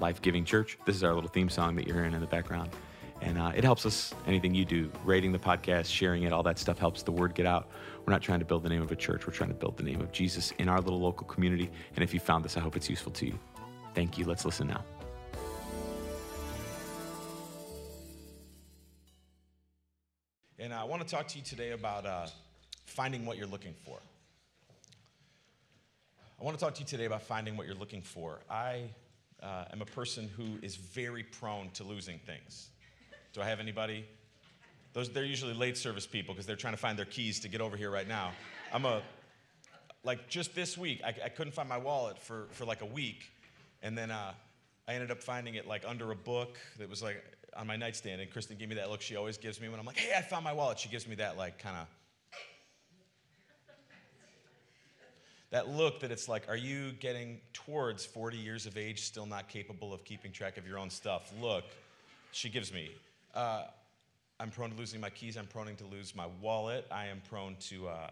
life giving church. This is our little theme song that you're hearing in the background. And uh, it helps us, anything you do, rating the podcast, sharing it, all that stuff helps the word get out. We're not trying to build the name of a church, we're trying to build the name of Jesus in our little local community. And if you found this, I hope it's useful to you. Thank you. Let's listen now. And I want to talk to you today about uh, finding what you're looking for. I want to talk to you today about finding what you're looking for. I uh, am a person who is very prone to losing things. Do I have anybody? Those, they're usually late service people because they're trying to find their keys to get over here right now. I'm a, like just this week, I, I couldn't find my wallet for, for like a week. And then uh, I ended up finding it like under a book that was like on my nightstand. And Kristen gave me that look she always gives me when I'm like, hey, I found my wallet. She gives me that like kind of that look that it's like, are you getting towards 40 years of age, still not capable of keeping track of your own stuff? Look, she gives me. Uh, I'm prone to losing my keys. I'm prone to lose my wallet. I am prone to uh,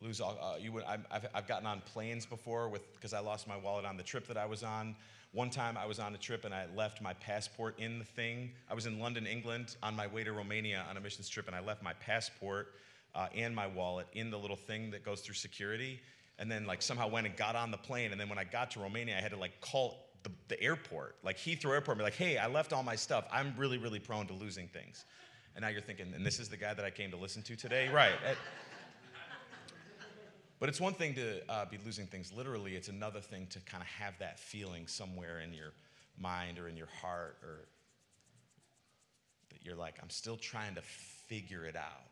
lose all. Uh, you would, I've, I've gotten on planes before with because I lost my wallet on the trip that I was on. One time I was on a trip and I left my passport in the thing. I was in London, England, on my way to Romania on a missions trip, and I left my passport uh, and my wallet in the little thing that goes through security. And then, like, somehow went and got on the plane. And then when I got to Romania, I had to, like, call the, the airport, like Heathrow Airport, and be like, hey, I left all my stuff. I'm really, really prone to losing things. And now you're thinking, and this is the guy that I came to listen to today? Right. but it's one thing to uh, be losing things literally, it's another thing to kind of have that feeling somewhere in your mind or in your heart, or that you're like, I'm still trying to figure it out.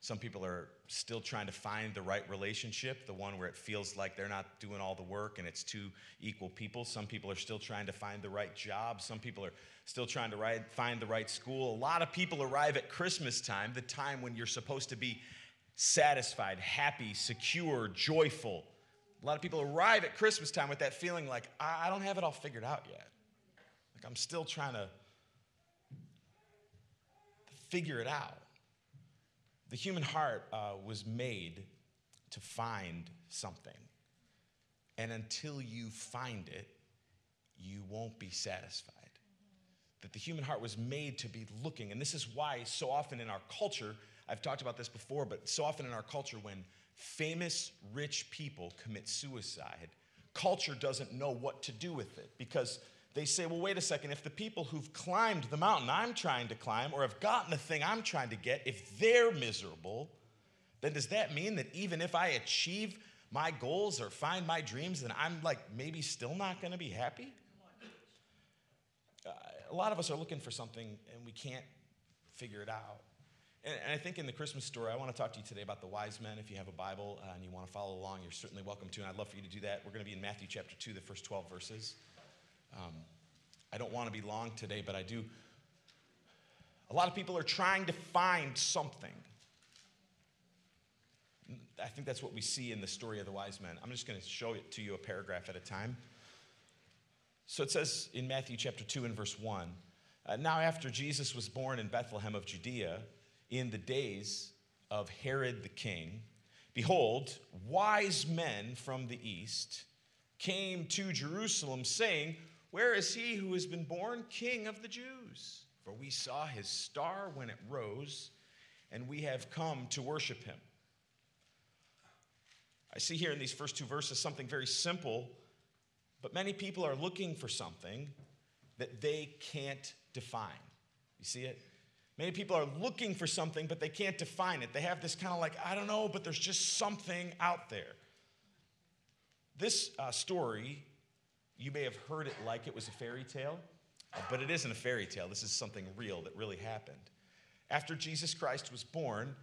Some people are still trying to find the right relationship, the one where it feels like they're not doing all the work and it's two equal people. Some people are still trying to find the right job. Some people are still trying to find the right school. A lot of people arrive at Christmas time, the time when you're supposed to be satisfied, happy, secure, joyful. A lot of people arrive at Christmas time with that feeling like, I don't have it all figured out yet. Like I'm still trying to figure it out. The human heart uh, was made to find something. And until you find it, you won't be satisfied. That the human heart was made to be looking. And this is why, so often in our culture, I've talked about this before, but so often in our culture, when famous rich people commit suicide, culture doesn't know what to do with it because they say, well, wait a second, if the people who've climbed the mountain I'm trying to climb or have gotten the thing I'm trying to get, if they're miserable, then does that mean that even if I achieve my goals or find my dreams, then I'm like maybe still not going to be happy? Uh, a lot of us are looking for something and we can't figure it out. And, and, I think in the Christmas story, I want to talk to you today about the wise men. If you have a Bible uh, and you want to follow along, you're certainly welcome to. And I'd love for you to do that. We're going to be in Matthew chapter 2, the first 12 verses. Um, I don't want to be long today, but I do. A lot of people are trying to find something. I think that's what we see in the story of the wise men. I'm just going to show it to you a paragraph at a time. So it says in Matthew chapter 2 and verse 1 uh, Now, after Jesus was born in Bethlehem of Judea, in the days of Herod the king, behold, wise men from the east came to Jerusalem, saying, where is he who has been born king of the Jews? For we saw his star when it rose, and we have come to worship him. I see here in these first two verses something very simple, but many people are looking for something that they can't define. You see it? Many people are looking for something, but they can't define it. They have this kind of like, I don't know, but there's just something out there. This uh, story you may have heard it like it was a fairy tale, but it isn't a fairy tale. This is something real that really happened. After Jesus Christ was born,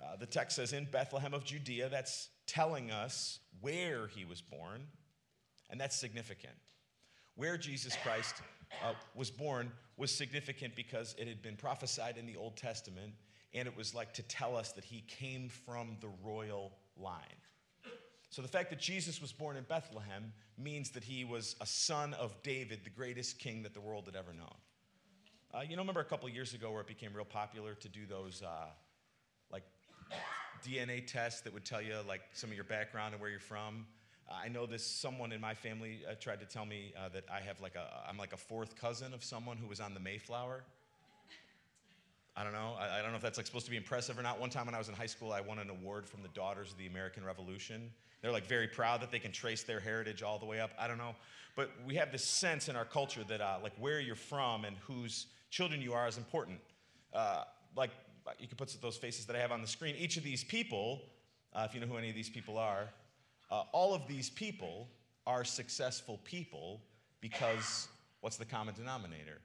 uh, the text says in Bethlehem of Judea, that's telling us where he was born, and that's significant. where Jesus Christ uh, was born was significant because it had been prophesied in the Old Testament, and it was like to tell us that he came from the royal line. So the fact that Jesus was born in Bethlehem means that he was a son of David, the greatest king that the world had ever known. Uh, you know, remember a couple years ago where it became real popular to do those uh, like DNA tests that would tell you like some of your background and where you're from? I know this someone in my family uh, tried to tell me uh, that I have like a I'm like a fourth cousin of someone who was on the Mayflower. I don't know. I, I, don't know if that's like supposed to be impressive or not. One time when I was in high school, I won an award from the Daughters of the American Revolution. They're like very proud that they can trace their heritage all the way up. I don't know, but we have this sense in our culture that uh, like where you're from and whose children you are is important. Uh, like you can put those faces that I have on the screen. Each of these people, uh, if you know who any of these people are, uh, all of these people are successful people because what's the common denominator?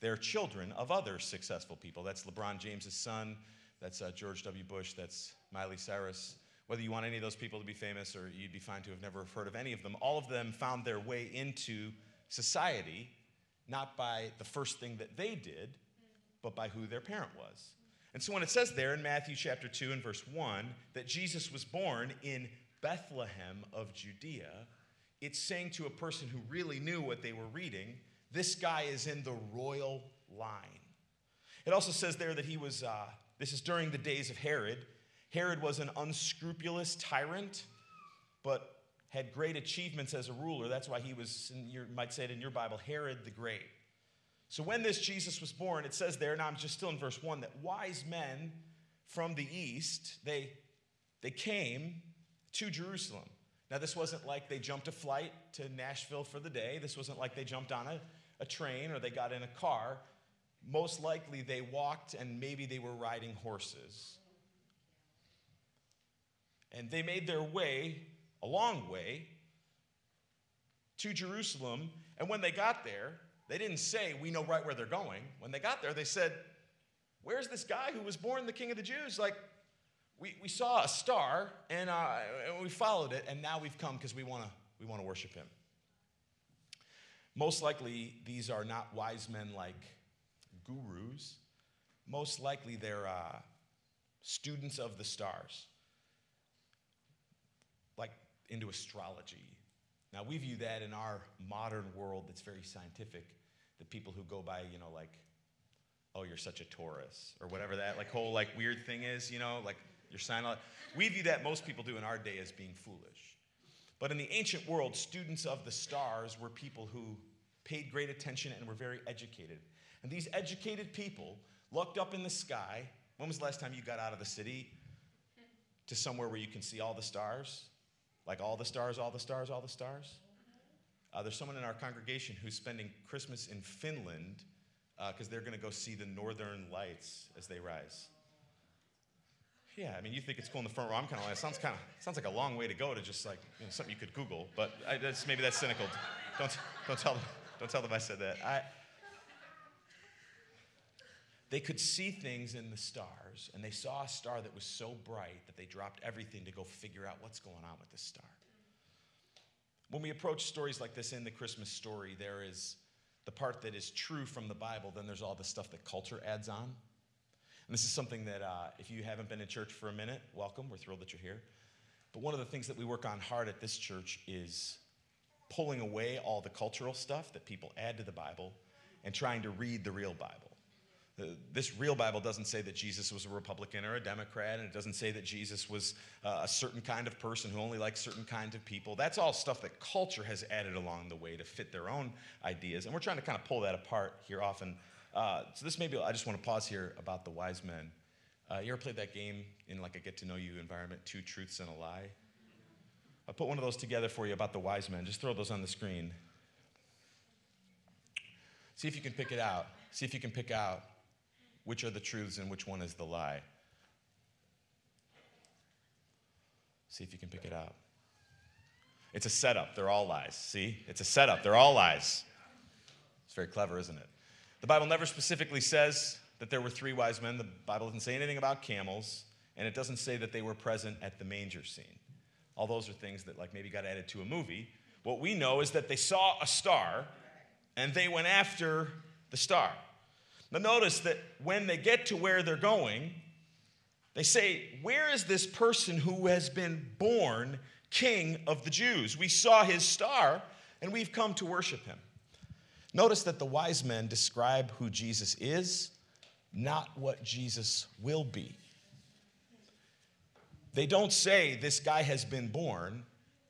They're children of other successful people. That's LeBron James's son. That's uh, George W. Bush. That's Miley Cyrus. Whether you want any of those people to be famous or you'd be fine to have never heard of any of them, all of them found their way into society not by the first thing that they did, but by who their parent was. And so when it says there in Matthew chapter 2 and verse 1 that Jesus was born in Bethlehem of Judea, it's saying to a person who really knew what they were reading, this guy is in the royal line. It also says there that he was, uh, this is during the days of Herod. Herod was an unscrupulous tyrant, but had great achievements as a ruler. That's why he was, you might say it in your Bible, Herod the Great. So when this Jesus was born, it says there, now I'm just still in verse 1, that wise men from the east, they, they came to Jerusalem. Now, this wasn't like they jumped a flight to Nashville for the day. This wasn't like they jumped on a, a train or they got in a car. Most likely they walked and maybe they were riding horses. And they made their way, a long way, to Jerusalem. And when they got there, they didn't say, We know right where they're going. When they got there, they said, Where's this guy who was born the king of the Jews? Like, we, we saw a star and, uh, and we followed it, and now we've come because we want to we wanna worship him. Most likely, these are not wise men like gurus. Most likely, they're uh, students of the stars, like into astrology. Now, we view that in our modern world that's very scientific, the people who go by, you know, like, oh, you're such a Taurus, or whatever that like whole like weird thing is, you know, like your sign. We view that most people do in our day as being foolish. But in the ancient world, students of the stars were people who paid great attention and were very educated. And these educated people looked up in the sky. When was the last time you got out of the city to somewhere where you can see all the stars? Like all the stars, all the stars, all the stars? Uh, there's someone in our congregation who's spending Christmas in Finland because uh, they're going to go see the northern lights as they rise. Yeah, I mean, you think it's cool in the front row. I'm kind of like, it sounds kind of sounds like a long way to go to just like you know, something you could Google. But I, that's, maybe that's cynical. Don't don't tell them don't tell them I said that. I, they could see things in the stars, and they saw a star that was so bright that they dropped everything to go figure out what's going on with this star. When we approach stories like this in the Christmas story, there is the part that is true from the Bible, then there's all the stuff that culture adds on. And this is something that, uh, if you haven't been in church for a minute, welcome. We're thrilled that you're here. But one of the things that we work on hard at this church is pulling away all the cultural stuff that people add to the Bible and trying to read the real Bible. this real Bible doesn't say that Jesus was a Republican or a Democrat, and it doesn't say that Jesus was uh, a certain kind of person who only likes certain kinds of people. That's all stuff that culture has added along the way to fit their own ideas. And we're trying to kind of pull that apart here often uh, so this may be, I just want to pause here about the wise men. Uh, you ever played that game in like a get to know you environment, two truths and a lie? I put one of those together for you about the wise men. Just throw those on the screen. See if you can pick it out. See if you can pick out which are the truths and which one is the lie. See if you can pick it out. It's a setup. They're all lies. See? It's a setup. They're all lies. It's very clever, isn't it? The Bible never specifically says that there were three wise men. The Bible doesn't say anything about camels, and it doesn't say that they were present at the manger scene. All those are things that like maybe got added to a movie. What we know is that they saw a star and they went after the star. Now, notice that when they get to where they're going, they say, Where is this person who has been born king of the Jews? We saw his star and we've come to worship him. Notice that the wise men describe who Jesus is, not what Jesus will be. They don't say this guy has been born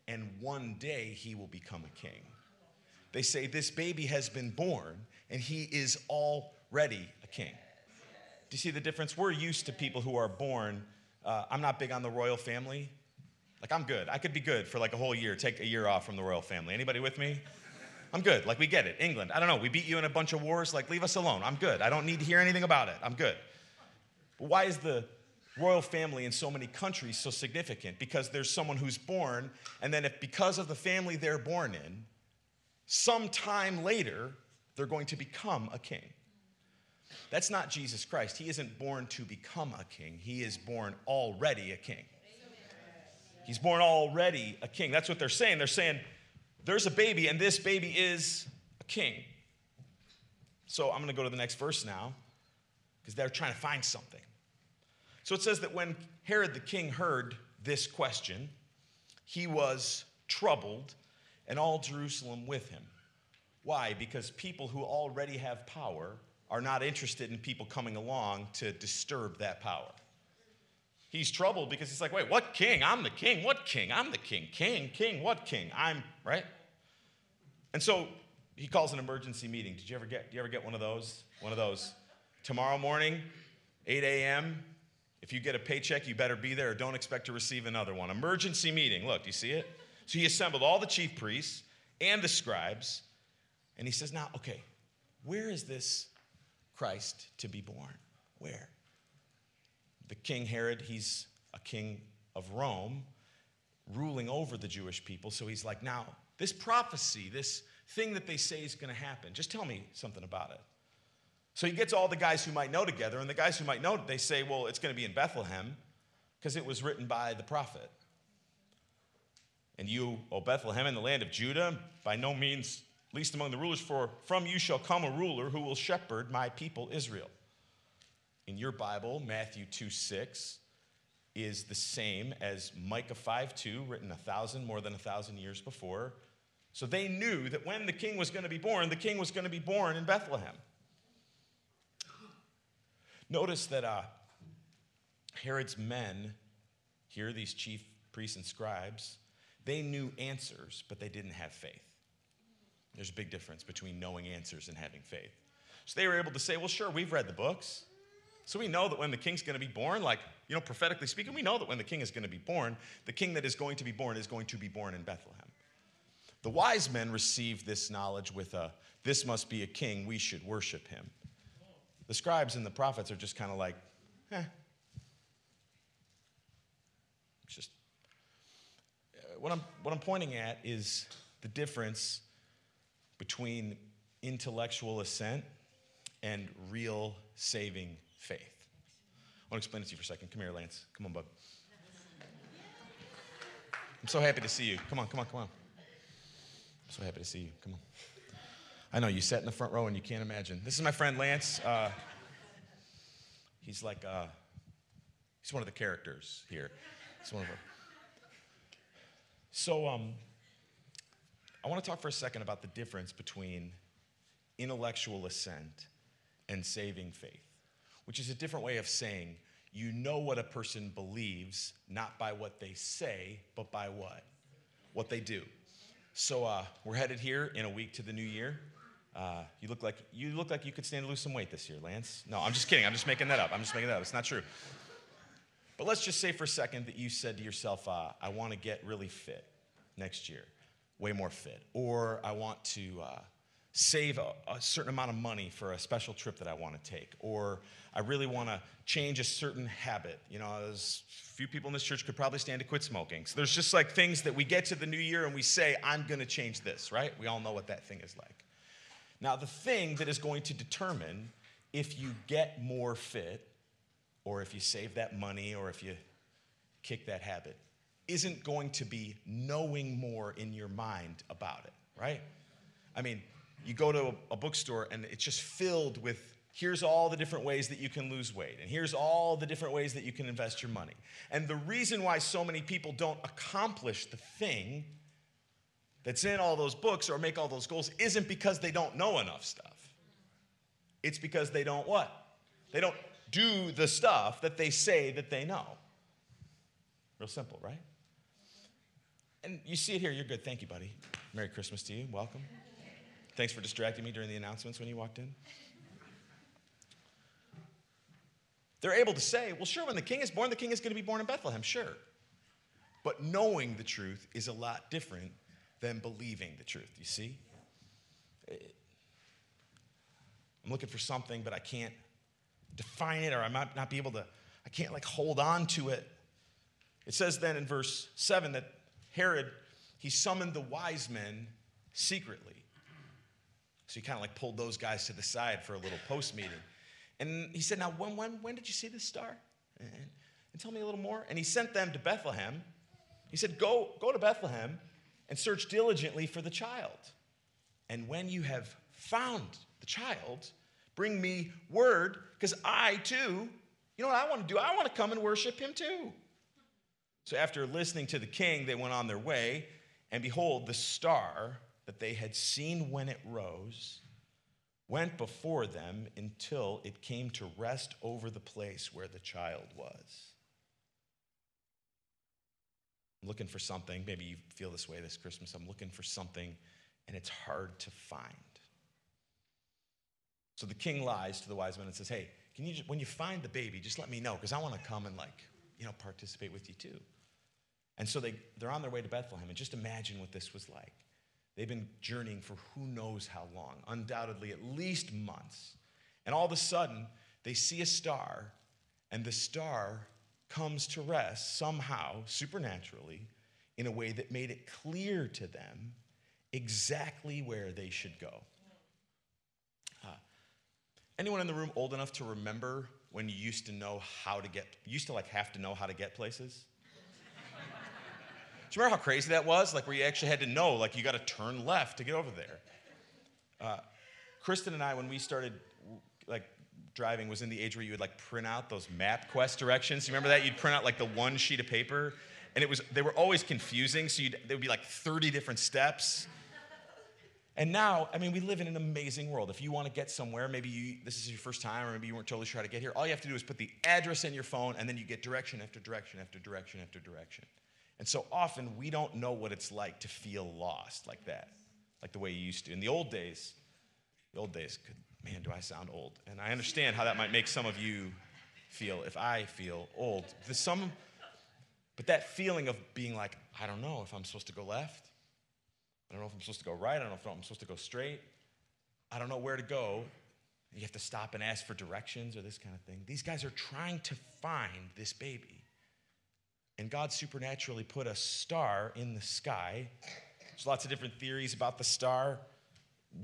and one day he will become a king. They say this baby has been born and he is already a king. Do you see the difference? We're used to people who are born. Uh, I'm not big on the royal family. Like I'm good. I could be good for like a whole year, take a year off from the royal family. Anybody with me? I'm good. Like we get it. England. I don't know. We beat you in a bunch of wars. Like leave us alone. I'm good. I don't need to hear anything about it. I'm good. But why is the royal family in so many countries so significant? Because there's someone who's born, and then if because of the family they're born in, sometime later they're going to become a king. That's not Jesus Christ. He isn't born to become a king. He is born already a king. He's born already a king. That's what they're saying. They're saying there's a baby, and this baby is a king. So I'm going to go to the next verse now because they're trying to find something. So it says that when Herod the king heard this question, he was troubled, and all Jerusalem with him. Why? Because people who already have power are not interested in people coming along to disturb that power. He's troubled because he's like, wait, what king? I'm the king. What king? I'm the king. King, king, what king? I'm, right? And so he calls an emergency meeting. Did you ever get, do you ever get one of those? One of those. Tomorrow morning, 8 a.m., if you get a paycheck, you better be there or don't expect to receive another one. Emergency meeting. Look, do you see it? So he assembled all the chief priests and the scribes, and he says, Now, okay, where is this Christ to be born? Where? The king Herod, he's a king of Rome, ruling over the Jewish people. So he's like, Now, this prophecy, this thing that they say is going to happen, just tell me something about it. So he gets all the guys who might know together, and the guys who might know, they say, well, it's going to be in Bethlehem because it was written by the prophet. And you, O Bethlehem, in the land of Judah, by no means least among the rulers, for from you shall come a ruler who will shepherd my people Israel. In your Bible, Matthew 2 6 is the same as Micah 5 2, written a thousand, more than a thousand years before. So they knew that when the king was going to be born, the king was going to be born in Bethlehem. Notice that uh, Herod's men, here, these chief priests and scribes, they knew answers, but they didn't have faith. There's a big difference between knowing answers and having faith. So they were able to say, well, sure, we've read the books. So we know that when the king's going to be born, like, you know, prophetically speaking, we know that when the king is going to be born, the king that is going to be born is going to be born in Bethlehem. The wise men received this knowledge with a, this must be a king, we should worship him. The scribes and the prophets are just kind of like, eh. It's just, uh, what I'm, what I'm pointing at is the difference between intellectual assent and real saving faith. I want to explain it to you for a second. Come here, Lance. Come on, bud. I'm so happy to see you. Come on, come on, come on. I'm so happy to see you. Come on. I know you sat in the front row and you can't imagine. This is my friend Lance. Uh, he's like, uh, he's one of the characters here. He's one of them. So, um, I want to talk for a second about the difference between intellectual assent and saving faith, which is a different way of saying you know what a person believes not by what they say, but by what? What they do. So uh, we're headed here in a week to the new year. Uh, you look like you look like you could stand to lose some weight this year, Lance. No, I'm just kidding. I'm just making that up. I'm just making that up. It's not true. But let's just say for a second that you said to yourself, uh, "I want to get really fit next year." way more fit. Or I want to uh, save a, a, certain amount of money for a special trip that I want to take. Or I really want to change a certain habit. You know, there's few people in this church could probably stand to quit smoking. So there's just like things that we get to the new year and we say, I'm going to change this, right? We all know what that thing is like. Now, the thing that is going to determine if you get more fit or if you save that money or if you kick that habit isn't going to be knowing more in your mind about it, right? I mean, you go to a, bookstore and it's just filled with here's all the different ways that you can lose weight, and here's all the different ways that you can invest your money. And the reason why so many people don't accomplish the thing that's in all those books or make all those goals isn't because they don't know enough stuff. It's because they don't what? They don't do the stuff that they say that they know. Real simple, right? And you see it here. You're good. Thank you, buddy. Merry Christmas to you. Welcome. Thanks for distracting me during the announcements when you walked in. They're able to say, well, sure, when the king is born, the king is going to be born in Bethlehem, sure. But knowing the truth is a lot different than believing the truth, you see? I'm looking for something, but I can't define it, or I might not be able to, I can't like hold on to it. It says then in verse 7 that Herod, he summoned the wise men secretly. So he kind of like pulled those guys to the side for a little post meeting. And he said, Now, when, when, when did you see this star? And, and tell me a little more. And he sent them to Bethlehem. He said, Go, go to Bethlehem and search diligently for the child. And when you have found the child, bring me word, because I too, you know what I want to do? I want to come and worship him too. So after listening to the king, they went on their way, and behold, the star that they had seen when it rose went before them until it came to rest over the place where the child was. I'm looking for something. Maybe you feel this way this Christmas. I'm looking for something, and it's hard to find. So the king lies to the wise men and says, Hey, can you just, when you find the baby, just let me know, because I want to come and like, you know, participate with you too. And so they, they're on their way to Bethlehem, and just imagine what this was like. They've been journeying for who knows how long, undoubtedly at least months. And all of a sudden, they see a star, and the star comes to rest somehow, supernaturally, in a way that made it clear to them exactly where they should go. Uh, anyone in the room old enough to remember when you used to know how to get, used to like have to know how to get places? Do you remember how crazy that was? Like, where you actually had to know, like, you got to turn left to get over there. Uh, Kristen and I, when we started, like, driving, was in the age where you would, like, print out those MapQuest directions. You remember that? You'd print out, like, the one sheet of paper, and it was, they were always confusing, so you'd, there would be, like, 30 different steps. And now, I mean, we live in an amazing world. If you want to get somewhere, maybe you, this is your first time, or maybe you weren't totally sure how to get here, all you have to do is put the address in your phone, and then you get direction after direction after direction after direction. And so often we don't know what it's like to feel lost like that, like the way you used to. In the old days, the old days, could, man, do I sound old? And I understand how that might make some of you feel if I feel old. There's some, but that feeling of being like, I don't know if I'm supposed to go left. I don't know if I'm supposed to go right. I don't know if I'm supposed to go straight. I don't know where to go. You have to stop and ask for directions or this kind of thing. These guys are trying to find this baby. And God supernaturally put a star in the sky. There's lots of different theories about the star.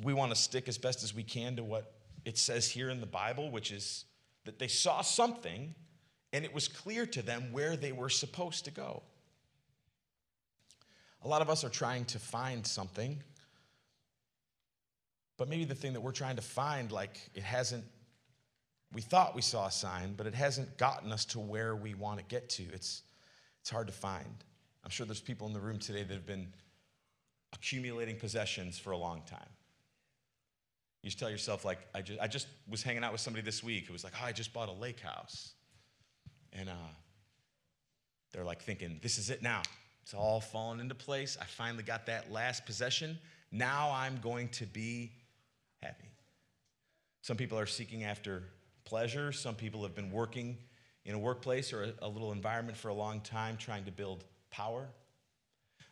We want to stick as best as we can to what it says here in the Bible, which is that they saw something and it was clear to them where they were supposed to go. A lot of us are trying to find something, but maybe the thing that we're trying to find, like, it hasn't, we thought we saw a sign, but it hasn't gotten us to where we want to get to. It's, it's hard to find. I'm sure there's people in the room today that have been accumulating possessions for a long time. You just tell yourself, like, I just, I just was hanging out with somebody this week who was like, oh, I just bought a lake house. And uh, they're like thinking, this is it now. It's all fallen into place. I finally got that last possession. Now I'm going to be happy. Some people are seeking after pleasure. Some people have been working in a workplace or a, a little environment for a long time trying to build power.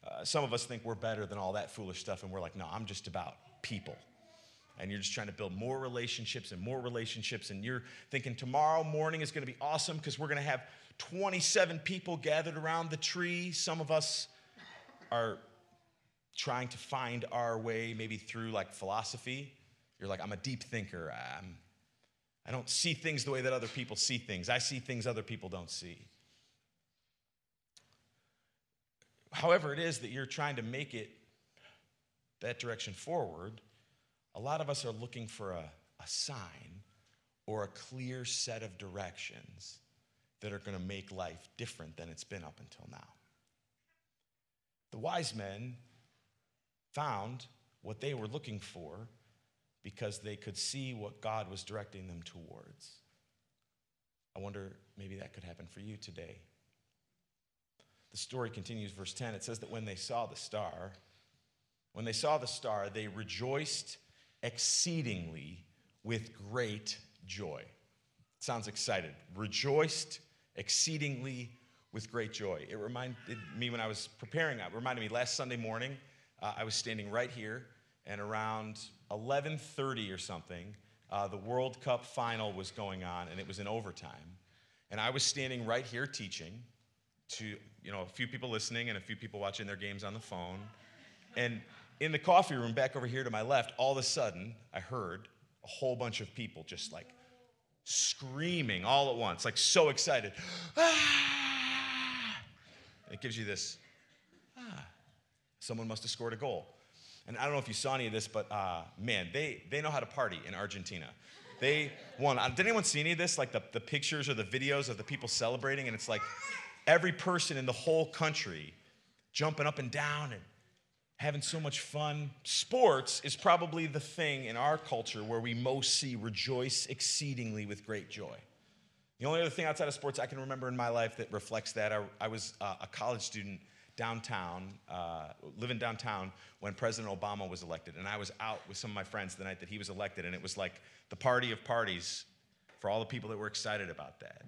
Uh, some of us think we're better than all that foolish stuff, and we're like, no, I'm just about people. And you're just trying to build more relationships and more relationships, and you're thinking tomorrow morning is going to be awesome because we're going to have 27 people gathered around the tree. Some of us are trying to find our way maybe through like philosophy. You're like, I'm a deep thinker. I'm I don't see things the way that other people see things. I see things other people don't see. however it is that you're trying to make it that direction forward, a lot of us are looking for a, a sign or a clear set of directions that are going to make life different than it's been up until now. The wise men found what they were looking for because they could see what God was directing them towards. I wonder maybe that could happen for you today. The story continues, verse 10. It says that when they saw the star, when they saw the star, they rejoiced exceedingly with great joy. sounds excited. Rejoiced exceedingly with great joy. It reminded me when I was preparing, it reminded me last Sunday morning, uh, I was standing right here, and around 11:30 or something, uh, the World Cup final was going on, and it was in overtime. And I was standing right here teaching to you know a few people listening and a few people watching their games on the phone. And in the coffee room back over here to my left, all of a sudden I heard a whole bunch of people just like screaming all at once, like so excited. Ah! It gives you this, ah, someone must have scored a goal. And I don't know if you saw any of this, but uh, man, they, they know how to party in Argentina. They won. Uh, did anyone see any of this? Like the, the pictures or the videos of the people celebrating? And it's like every person in the whole country jumping up and down and having so much fun. Sports is probably the thing in our culture where we most see rejoice exceedingly with great joy. The only other thing outside of sports I can remember in my life that reflects that, I, I was uh, a college student downtown, uh, living downtown when President Obama was elected. And I was out with some of my friends the night that he was elected, and it was like the party of parties for all the people that were excited about that.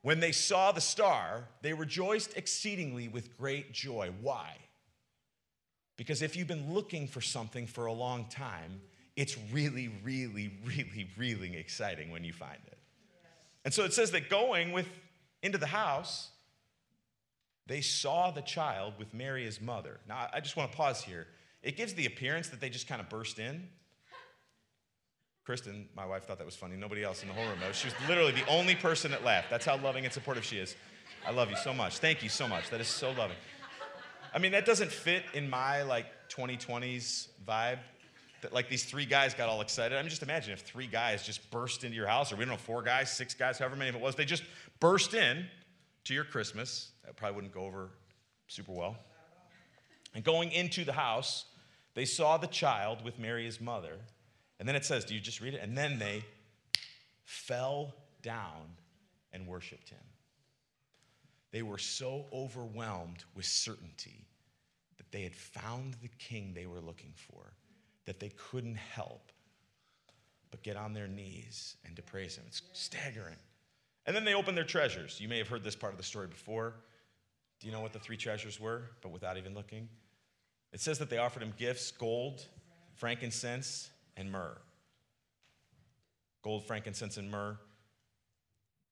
When they saw the star, they rejoiced exceedingly with great joy. Why? Because if you've been looking for something for a long time, it's really, really, really, really exciting when you find it. And so it says that going with into the house, they saw the child with Mary, his mother. Now, I just want to pause here. It gives the appearance that they just kind of burst in. Kristen, my wife, thought that was funny. Nobody else in the whole room knows. She was literally the only person that laughed. That's how loving and supportive she is. I love you so much. Thank you so much. That is so loving. I mean, that doesn't fit in my like 2020s vibe. That like these three guys got all excited. I mean, just imagine if three guys just burst into your house, or we don't know, four guys, six guys, however many of it was, they just burst in to your Christmas. That probably wouldn't go over super well. And going into the house, they saw the child with Mary, his mother. And then it says, do you just read it? And then they fell down and worshiped him. They were so overwhelmed with certainty that they had found the king they were looking for that they couldn't help but get on their knees and to praise him. It's staggering. And then they opened their treasures. You may have heard this part of the story before. Do you know what the three treasures were, but without even looking? It says that they offered him gifts gold, frankincense, and myrrh. Gold, frankincense, and myrrh.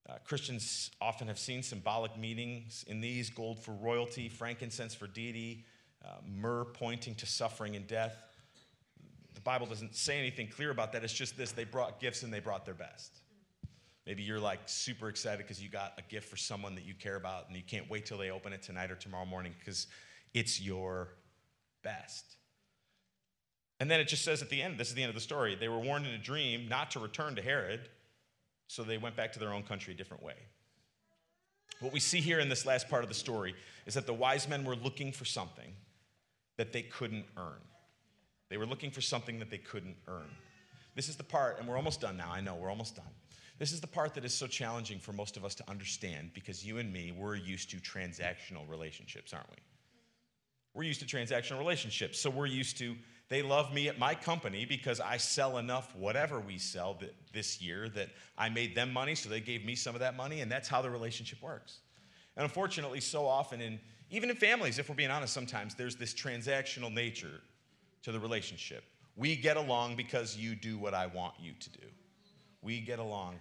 Uh, Christians often have seen symbolic meanings in these gold for royalty, frankincense for deity, uh, myrrh pointing to suffering and death. The Bible doesn't say anything clear about that. It's just this they brought gifts and they brought their best. Maybe you're like super excited because you got a gift for someone that you care about and you can't wait till they open it tonight or tomorrow morning because it's your best. And then it just says at the end, this is the end of the story, they were warned in a dream not to return to Herod so they went back to their own country a different way. What we see here in this last part of the story is that the wise men were looking for something that they couldn't earn. They were looking for something that they couldn't earn. This is the part, and we're almost done now. I know, we're almost done. This is the part that is so challenging for most of us to understand because you and me, we're used to transactional relationships, aren't we? We're used to transactional relationships. So we're used to they love me at my company because I sell enough, whatever we sell this year, that I made them money, so they gave me some of that money, and that's how the relationship works. And unfortunately, so often, in, even in families, if we're being honest, sometimes there's this transactional nature to the relationship. We get along because you do what I want you to do. We get along.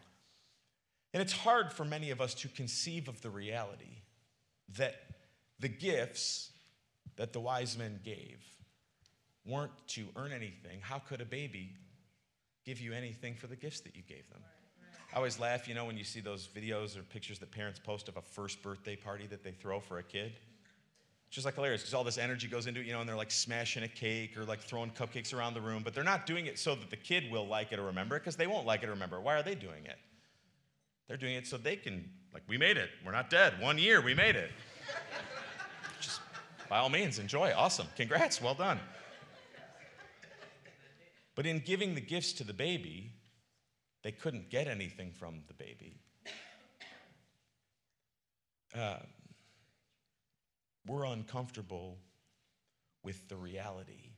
And it's hard for many of us to conceive of the reality that the gifts that the wise men gave weren't to earn anything, how could a baby give you anything for the gifts that you gave them? I always laugh, you know, when you see those videos or pictures that parents post of a first birthday party that they throw for a kid. It's just like hilarious because all this energy goes into it, you know, and they're like smashing a cake or like throwing cupcakes around the room, but they're not doing it so that the kid will like it or remember it because they won't like it or remember it. Why are they doing it? They're doing it so they can, like, we made it. We're not dead. One year, we made it. Just by all means, enjoy. Awesome. Congrats. Well done. But in giving the gifts to the baby, they couldn't get anything from the baby. Uh, we're uncomfortable with the reality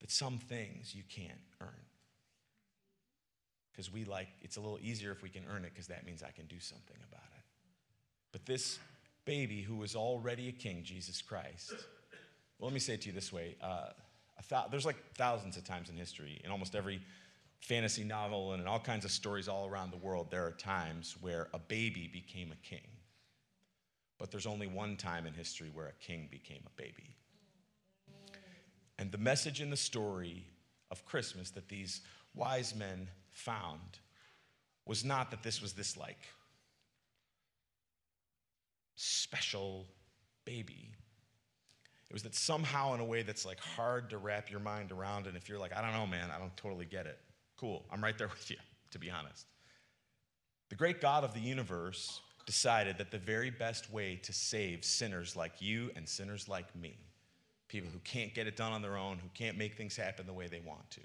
that some things you can't earn. Because we like, it's a little easier if we can earn it, because that means I can do something about it. But this baby who was already a king, Jesus Christ, well, let me say it to you this way. Uh, th- there's like thousands of times in history, in almost every fantasy novel and in all kinds of stories all around the world, there are times where a baby became a king. But there's only one time in history where a king became a baby. And the message in the story of Christmas that these wise men found was not that this was this like special baby. It was that somehow, in a way that's like hard to wrap your mind around, and if you're like, I don't know, man, I don't totally get it, cool, I'm right there with you, to be honest. The great God of the universe decided that the very best way to save sinners like you and sinners like me, people who can't get it done on their own, who can't make things happen the way they want to,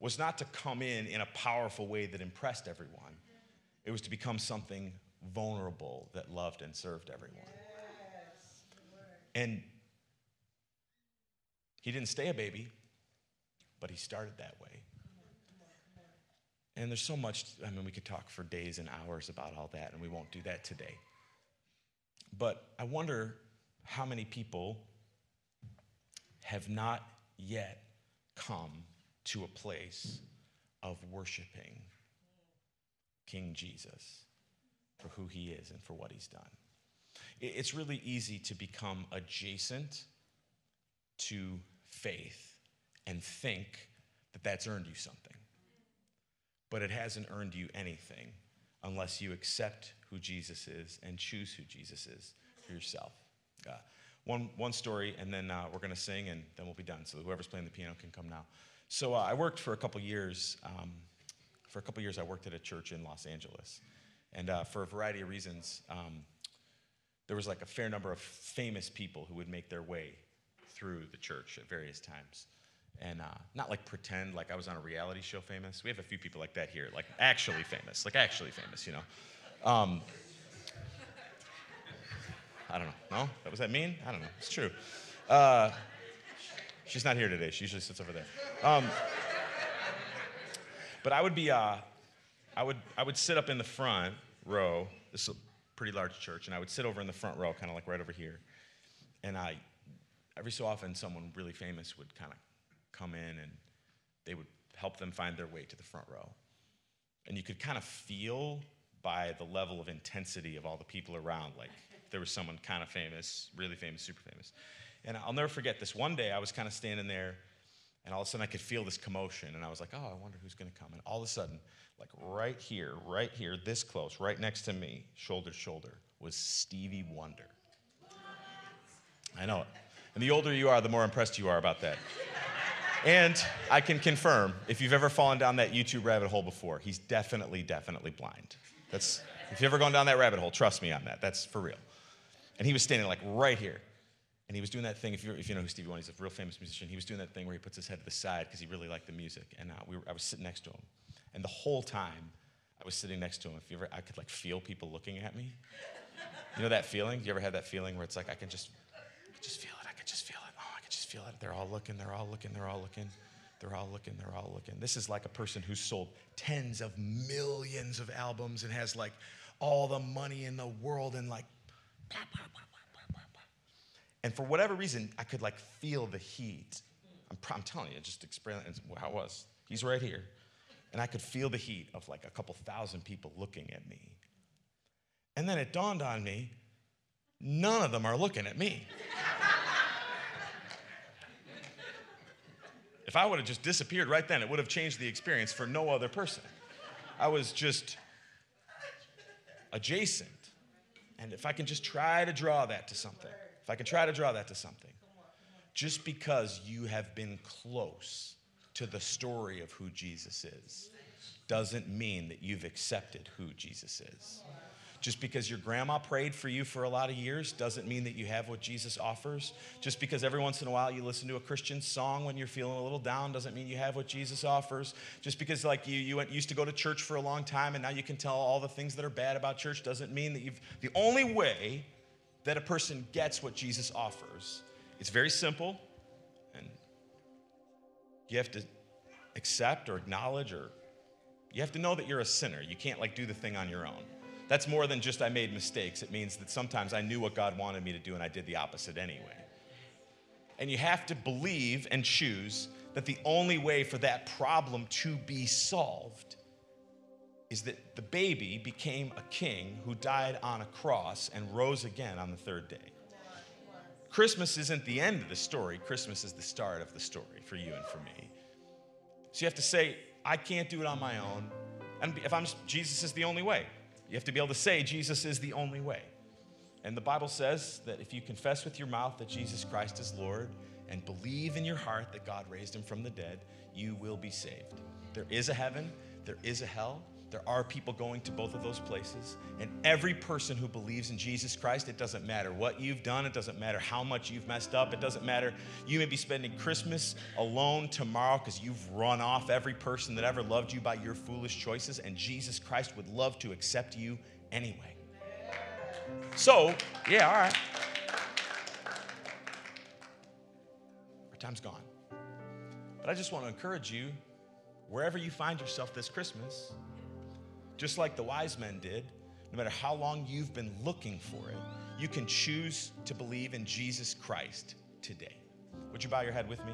was not to come in in a powerful way that impressed everyone. It was to become something vulnerable that loved and served everyone. And he didn't stay a baby, but he started that way. And there's so much, I mean, we could talk for days and hours about all that, and we won't do that today. But I wonder how many people have not yet come to a place of worshiping King Jesus for who he is and for what he's done. It's really easy to become adjacent to faith and think that that's earned you something but it hasn't earned you anything unless you accept who Jesus is and choose who Jesus is for yourself. Uh, one, one story, and then uh, we're going to sing, and then we'll be done. So whoever's playing the piano can come now. So uh, I worked for a couple years. Um, for a couple years, I worked at a church in Los Angeles, and uh, for a variety of reasons, um, there was like a fair number of famous people who would make their way through the church at various times and uh, not like pretend like I was on a reality show famous. We have a few people like that here, like actually famous, like actually famous, you know. Um, I don't know. No? Was that mean? I don't know. It's true. She's not here today. She usually sits over there. Um, but I would be, uh, I would, I would sit up in the front row. This is a pretty large church, and I would sit over in the front row, kind of like right over here. And I, every so often, someone really famous would kind of come in and they would help them find their way to the front row. And you could kind of feel by the level of intensity of all the people around, like there was someone kind of famous, really famous, super famous. And I'll never forget this. One day I was kind of standing there, and all of a sudden I could feel this commotion, and I was like, oh, I wonder who's going to come. And all of a sudden, like right here, right here, this close, right next to me, shoulder to shoulder, was Stevie Wonder. I know it. And the older you are, the more impressed you are about that. And I can confirm, if you've ever fallen down that YouTube rabbit hole before, he's definitely, definitely blind. That's, if you've ever gone down that rabbit hole, trust me on that. That's for real. And he was standing like right here. And he was doing that thing, if you, if you know who Stevie Wonder is, a real famous musician, he was doing that thing where he puts his head to the side because he really liked the music. And uh, we were, I was sitting next to him. And the whole time I was sitting next to him, if you ever, I could like feel people looking at me. You know that feeling? You ever had that feeling where it's like I can just, I can just feel it, I can just feel it oh, I can just feel it. They're all looking, they're all looking, they're all looking. They're all looking, they're all looking. This is like a person who's sold tens of millions of albums and has like all the money in the world and like, and for whatever reason, I could like feel the heat. I'm, I'm telling you, I just explain how it was. He's right here. And I could feel the heat of like a couple thousand people looking at me. And then it dawned on me none of them are looking at me. If I would have just disappeared right then, it would have changed the experience for no other person. I was just adjacent. And if I can just try to draw that to something, I could try to draw that to something, just because you have been close to the story of who Jesus is doesn't mean that you've accepted who Jesus is. Just because your grandma prayed for you for a lot of years doesn't mean that you have what Jesus offers. Just because every once in a while you listen to a Christian song when you're feeling a little down doesn't mean you have what Jesus offers. Just because like you, you went, used to go to church for a long time and now you can tell all the things that are bad about church doesn't mean that you've. The only way that a person gets what Jesus offers, it's very simple, and you have to accept or acknowledge or you have to know that you're a sinner. You can't like do the thing on your own. That's more than just I made mistakes. It means that sometimes I knew what God wanted me to do and I did the opposite anyway. And you have to believe and choose that the only way for that problem to be solved is that the baby became a king who died on a cross and rose again on the third day. Christmas isn't the end of the story, Christmas is the start of the story for you and for me. So you have to say, I can't do it on my own. And if I'm Jesus is the only way. You have to be able to say, Jesus is the only way. And the Bible says that if you confess with your mouth that Jesus Christ is Lord and believe in your heart that God raised him from the dead, you will be saved. There is a heaven, there is a hell. There are people going to both of those places. And every person who believes in Jesus Christ, it doesn't matter what you've done, it doesn't matter how much you've messed up, it doesn't matter. You may be spending Christmas alone tomorrow because you've run off every person that ever loved you by your foolish choices, and Jesus Christ would love to accept you anyway. So, yeah, all right. Our time's gone. But I just want to encourage you, wherever you find yourself this Christmas, just like the wise men did, no matter how long you've been looking for it, you can choose to believe in Jesus Christ today. Would you bow your head with me?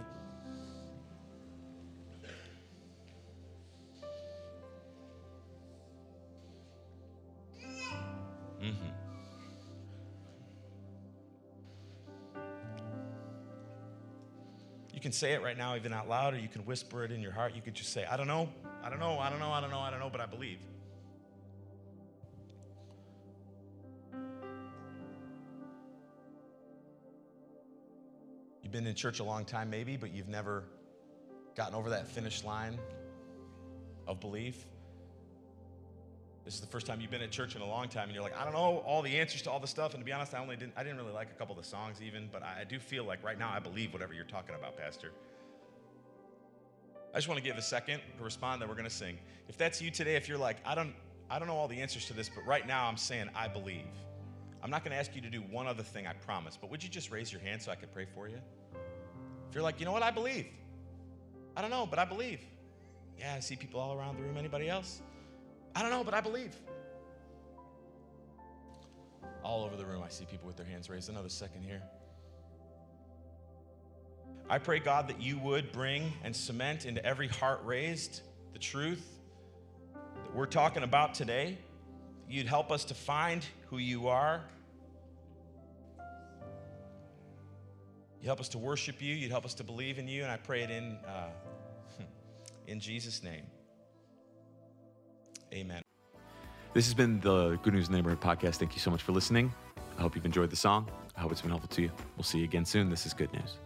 Mm-hmm. You can say it right now, even out loud, or you can whisper it in your heart. You could just say, I don't know, I don't know, I don't know, I don't know, I don't know, but I believe. Been in church a long time, maybe, but you've never gotten over that finish line of belief. This is the first time you've been at church in a long time, and you're like, I don't know all the answers to all the stuff. And to be honest, I only didn't, I didn't really like a couple of the songs even, but I, do feel like right now I believe whatever you're talking about, Pastor. I just want to give a second to respond that we're going to sing. If that's you today, if you're like, I don't, I don't know all the answers to this, but right now I'm saying I believe. I'm not going to ask you to do one other thing, I promise, but would you just raise your hand so I could pray for you? You're like, you know what, I believe. I don't know, but I believe. Yeah, I see people all around the room. Anybody else? I don't know, but I believe. All over the room, I see people with their hands raised. Another second here. I pray, God, that you would bring and cement into every heart raised the truth that we're talking about today. You'd help us to find who you are. You help us to worship you. You'd help us to believe in you. And I pray it in, uh, in Jesus' name. Amen. This has been the Good News Neighborhood podcast. Thank you so much for listening. I hope you've enjoyed the song. I hope it's been helpful to you. We'll see you again soon. This is Good News.